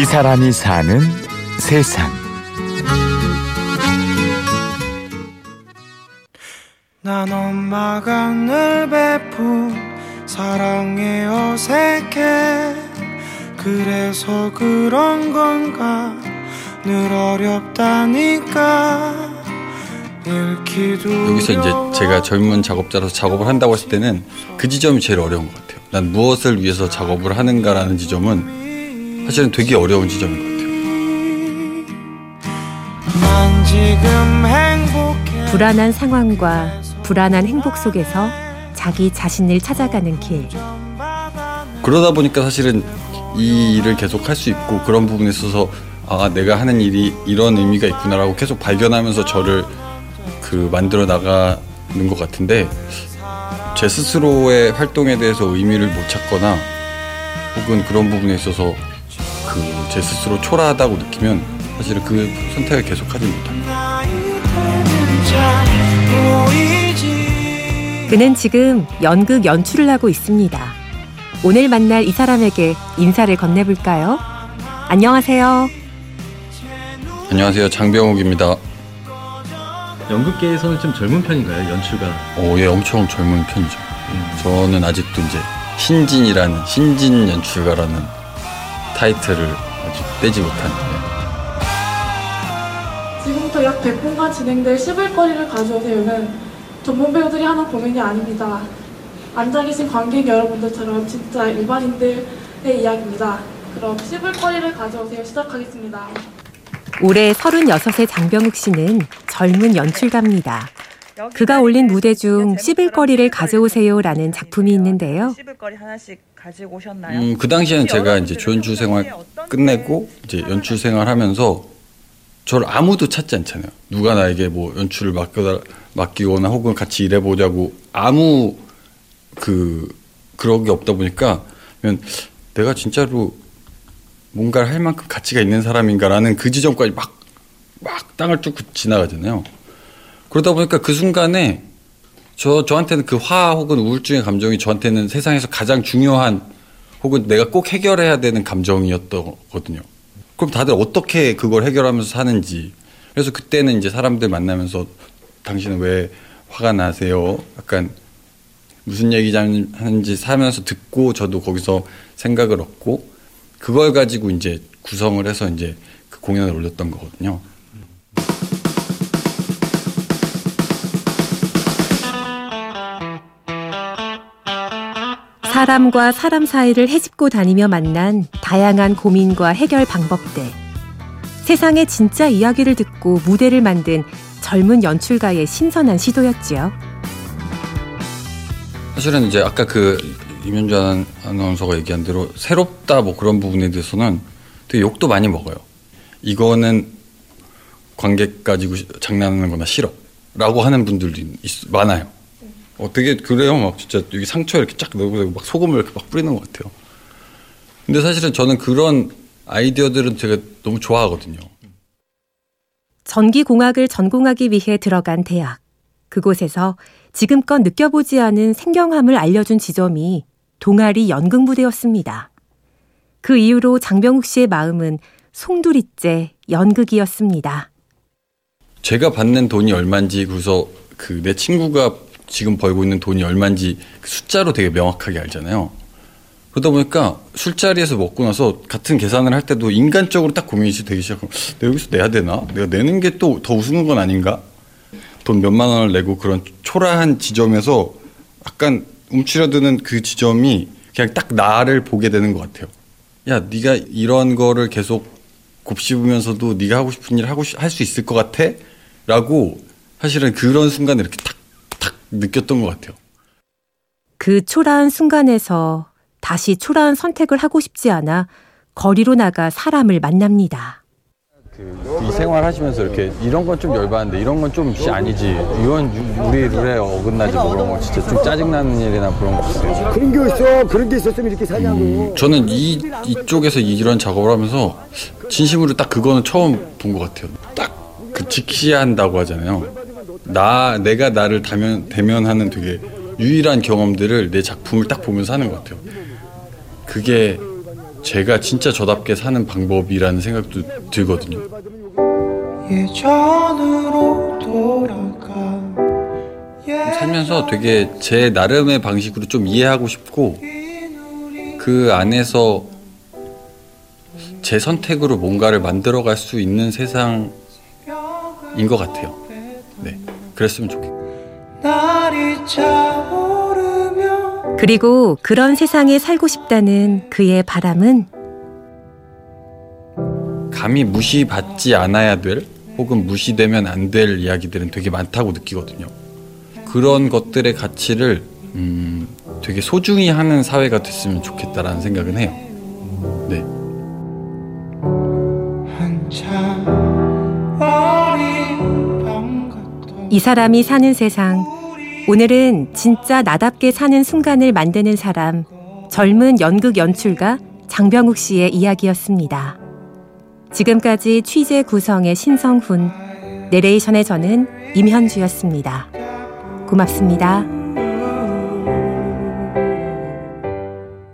이 사람이 사는 세상. 난 엄마가 늘 베푼 사랑에 어색해 그래서 그런 건가 늘 어렵다니까 여기서 이제 제가 젊은 작업자라서 작업을 한다고 했을 때는 그 지점이 제일 어려운 것 같아요. 난 무엇을 위해서 작업을 하는가라는 지점은 사실은 되게 어려운 지점인 것 같아요. 난 지금 행복해 불안한 상황과 불안한 행복 속에서 자기 자신을 찾아가는 길. 그러다 보니까 사실은 이 일을 계속 할 수 있고 그런 부분에 있어서 아 내가 하는 일이 이런 의미가 있구나라고 계속 발견하면서 저를 그 만들어 나가는 것 같은데 제 스스로의 활동에 대해서 의미를 못 찾거나 혹은 그런 부분에 있어서 그 제 스스로 초라하다고 느끼면 사실은 그 선택을 계속하지 못합니다. 그는 지금 연극 연출을 하고 있습니다. 오늘 만날 이 사람에게 인사를 건네볼까요? 안녕하세요. 안녕하세요 장병욱입니다. 연극계에서는 좀 젊은 편인가요? 연출가. 오, 예, 엄청 젊은 편이죠. 저는 아직도 이제 신진이라는 신진 연출가라는 타이틀을 아직 떼지 못한. 예. 지금부터 약 100분간 진행될 11거리를 가져오세요는 전문 배우들이 하는 공연이 아닙니다. 앉아 계신 관객 여러분들처럼 진짜 일반인들의 이야기입니다. 그럼 11거리를 가져오세요 시작하겠습니다. 올해 36의 장병욱 씨는 젊은 연출가입니다. 그가 올린 무대 중 씹을 거리를 가져오세요라는 작품이 있는데요. 음, 그 당시에는 제가 이제 조연출 생활 끝내고 이제 연출 생활하면서 저를 아무도 찾지 않잖아요. 누가 나에게 뭐 연출을 맡겨 맡기거나 혹은 같이 일해보자고 아무 그 그런 게 없다 보니까 면 내가 진짜로 뭔가를 할 만큼 가치가 있는 사람인가라는 그 지점까지 막, 막 땅을 뚫고 지나가잖아요. 그러다 보니까 그 순간에 저, 저한테는 그 화 혹은 우울증의 감정이 저한테는 세상에서 가장 중요한 혹은 내가 꼭 해결해야 되는 감정이었거든요. 그럼 다들 어떻게 그걸 해결하면서 사는지. 그래서 그때는 이제 사람들 만나면서 당신은 왜 화가 나세요? 약간 무슨 얘기 하는지 사면서 듣고 저도 거기서 생각을 얻고 그걸 가지고 이제 구성을 해서 이제 그 공연을 올렸던 거거든요. 사람과 사람 사이를 헤집고 다니며 만난 다양한 고민과 해결 방법들. 세상의 진짜 이야기를 듣고 무대를 만든 젊은 연출가의 신선한 시도였지요. 사실은 이제 아까 그 임현주 아나운서가 얘기한 대로 새롭다 뭐 그런 부분에 대해서는 되게 욕도 많이 먹어요. 이거는 관객 가지고 장난하는 거나 싫어. 라고 하는 분들도 있, 많아요. 어, 되게 그래요. 막 진짜 여기 상처에 이렇게 쫙 넣고 막 소금을 이렇게 막 뿌리는 것 같아요. 근데 사실은 저는 그런 아이디어들은 제가 너무 좋아하거든요. 전기공학을 전공하기 위해 들어간 대학. 그곳에서 지금껏 느껴보지 않은 생경함을 알려준 지점이 동아리 연극무대였습니다. 그 이후로 장병욱 씨의 마음은 송두리째 연극이었습니다. 제가 받는 돈이 얼마인지 그래서 그 내 친구가 지금 벌고 있는 돈이 얼마인지 그 숫자로 되게 명확하게 알잖아요. 그러다 보니까 술자리에서 먹고 나서 같은 계산을 할 때도 인간적으로 딱 고민이 되기 시작하면 내가 여기서 내야 되나? 내가 내는 게 또 더 우스운 건 아닌가? 돈 몇만 원을 내고 그런 초라한 지점에서 약간 움츠려드는 그 지점이 그냥 딱 나를 보게 되는 것 같아요. 야, 네가 이런 거를 계속 곱씹으면서도 네가 하고 싶은 일 하고 할 수 있을 것 같아? 라고 사실은 그런 순간에 이렇게 느꼈던 것 같아요. 그 초라한 순간에서 다시 초라한 선택을 하고 싶지 않아 거리로 나가 사람을 만납니다. 이 생활 하시면서 이렇게 이런 건 좀 열받는데 이런 건 좀 아니지. 이건 우리 룰에 어긋나지 뭐 그런 거 진짜 좀 짜증나는 일이나 그런 거 없어요. 그런 게 있어. 그런 게 있었으면 이렇게 사냐고. 저는 이 이쪽에서 이런 작업을 하면서 진심으로 딱 그거는 처음 본 것 같아요. 딱그 직시한다고 하잖아요. 나 내가 나를 대면 대면하는 되게 유일한 경험들을 내 작품을 딱 보면서 하는 것 같아요. 그게 제가 진짜 저답게 사는 방법이라는 생각도 들거든요. 예전으로 돌아가 살면서 되게 제 나름의 방식으로 좀 이해하고 싶고 그 안에서 제 선택으로 뭔가를 만들어갈 수 있는 세상인 것 같아요. 네, 그랬으면 좋겠고. 날이 차오르면 그리고 그런 세상에 살고 싶다는 그의 바람은 감히 무시받지 않아야 될 혹은 무시되면 안 될 이야기들은 되게 많다고 느끼거든요. 그런 것들의 가치를 음, 되게 소중히 하는 사회가 됐으면 좋겠다라는 생각은 해요. 이 사람이 사는 세상. 오늘은 진짜 나답게 사는 순간을 만드는 사람, 젊은 연극 연출가 장병욱 씨의 이야기였습니다. 지금까지 취재 구성의 신성훈, 내레이션의 저는 임현주였습니다. 고맙습니다.